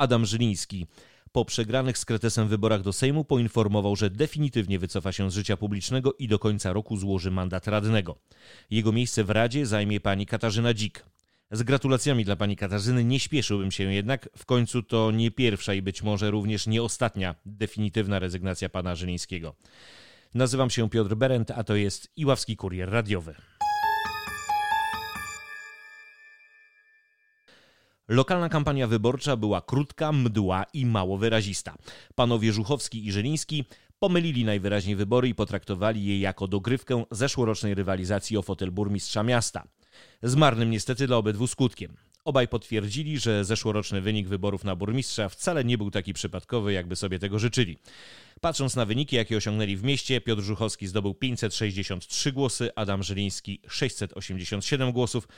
Adam Żyliński po przegranych z Kretesem wyborach do Sejmu poinformował, że definitywnie wycofa się z życia publicznego i do końca roku złoży mandat radnego. Jego miejsce w Radzie zajmie pani Katarzyna Dzik. Z gratulacjami dla pani Katarzyny nie śpieszyłbym się jednak, w końcu to nie pierwsza i być może również nie ostatnia definitywna rezygnacja pana Żylińskiego. Nazywam się Piotr Berent, a to jest Iławski Kurier Radiowy. Lokalna kampania wyborcza była krótka, mdła i mało wyrazista. Panowie Żuchowski i Żyliński pomylili najwyraźniej wybory i potraktowali je jako dogrywkę zeszłorocznej rywalizacji o fotel burmistrza miasta. Z marnym niestety dla obydwu skutkiem. Obaj potwierdzili, że zeszłoroczny wynik wyborów na burmistrza wcale nie był taki przypadkowy, jakby sobie tego życzyli. Patrząc na wyniki, jakie osiągnęli w mieście, Piotr Żuchowski zdobył 563 głosy, Adam Żyliński 687 głosów,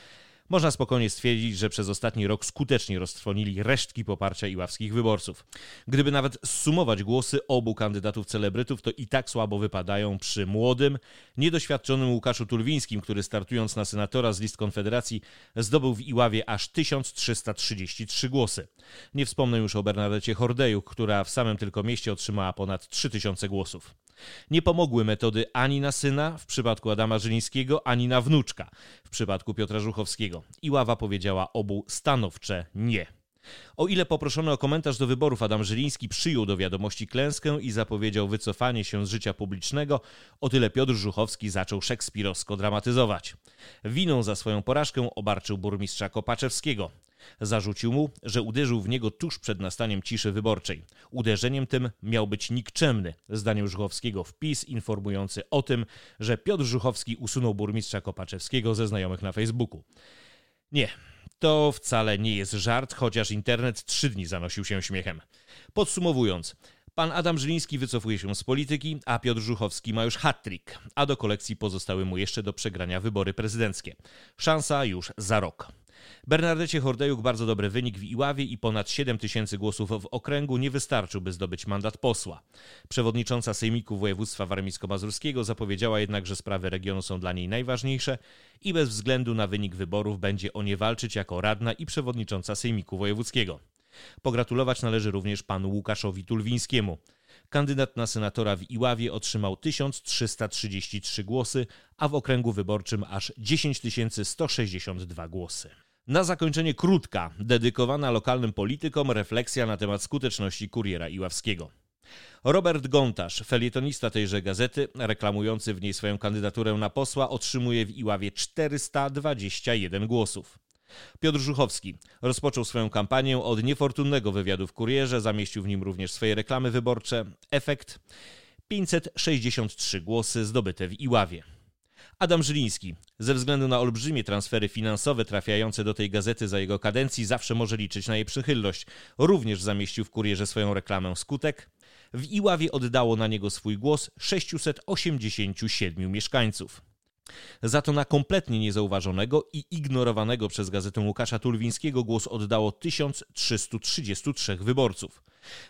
można spokojnie stwierdzić, że przez ostatni rok skutecznie roztrwonili resztki poparcia iławskich wyborców. Gdyby nawet zsumować głosy obu kandydatów celebrytów, to i tak słabo wypadają przy młodym, niedoświadczonym Łukaszu Tulwińskim, który startując na senatora z list Konfederacji zdobył w Iławie aż 1333 głosy. Nie wspomnę już o Bernadecie Hordejuk, która w samym tylko mieście otrzymała ponad 3000 głosów. Nie pomogły metody ani na syna w przypadku Adama Żylińskiego, ani na wnuczka w przypadku Piotra Żuchowskiego. I ława powiedziała obu stanowcze nie. O ile poproszony o komentarz do wyborów Adam Żyliński przyjął do wiadomości klęskę i zapowiedział wycofanie się z życia publicznego, o tyle Piotr Żuchowski zaczął szekspirowsko dramatyzować. Winą za swoją porażkę obarczył burmistrza Kopaczewskiego. Zarzucił mu, że uderzył w niego tuż przed nastaniem ciszy wyborczej. Uderzeniem tym miał być nikczemny, zdaniem Żuchowskiego wpis informujący o tym, że Piotr Żuchowski usunął burmistrza Kopaczewskiego ze znajomych na Facebooku. Nie, to wcale nie jest żart, chociaż internet trzy dni zanosił się śmiechem. Podsumowując, Pan Adam Żyliński wycofuje się z polityki, a Piotr Żuchowski ma już hat-trick, a do kolekcji pozostały mu jeszcze do przegrania wybory prezydenckie. Szansa już za rok. Bernardecie Hordejuk bardzo dobry wynik w Iławie i ponad 7 tysięcy głosów w okręgu nie wystarczył, by zdobyć mandat posła. Przewodnicząca Sejmiku Województwa Warmińsko-Mazurskiego zapowiedziała jednak, że sprawy regionu są dla niej najważniejsze i bez względu na wynik wyborów będzie o nie walczyć jako radna i przewodnicząca Sejmiku Wojewódzkiego. Pogratulować należy również panu Łukaszowi Tulwińskiemu. Kandydat na senatora w Iławie otrzymał 1333 głosy, a w okręgu wyborczym aż 10 162 głosy. Na zakończenie krótka, dedykowana lokalnym politykom refleksja na temat skuteczności kuriera iławskiego. Robert Gontarz, felietonista tejże gazety, reklamujący w niej swoją kandydaturę na posła, otrzymuje w Iławie 421 głosów. Piotr Żuchowski rozpoczął swoją kampanię od niefortunnego wywiadu w kurierze, zamieścił w nim również swoje reklamy wyborcze. Efekt 563 głosy zdobyte w Iławie. Adam Żyliński, ze względu na olbrzymie transfery finansowe trafiające do tej gazety za jego kadencji, zawsze może liczyć na jej przychylność. Również zamieścił w kurierze swoją reklamę Skutek. W Iławie oddało na niego swój głos 687 mieszkańców. Za to na kompletnie niezauważonego i ignorowanego przez gazetę Łukasza Tulwińskiego głos oddało 1333 wyborców.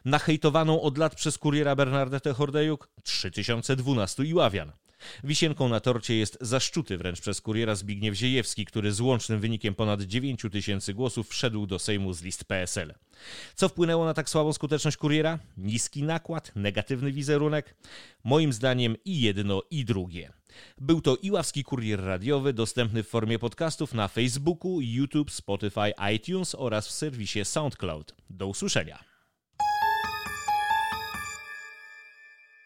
Na hejtowaną od lat przez kuriera Bernardetę Hordejuk 3012 Iławian. Wisienką na torcie jest zaszczuty wręcz przez kuriera Zbigniew Ziejewski, który z łącznym wynikiem ponad 9 tysięcy głosów wszedł do Sejmu z list PSL. Co wpłynęło na tak słabą skuteczność kuriera? Niski nakład, negatywny wizerunek? Moim zdaniem i jedno, i drugie. Był to Iławski Kurier Radiowy, dostępny w formie podcastów na Facebooku, YouTube, Spotify, iTunes oraz w serwisie SoundCloud. Do usłyszenia.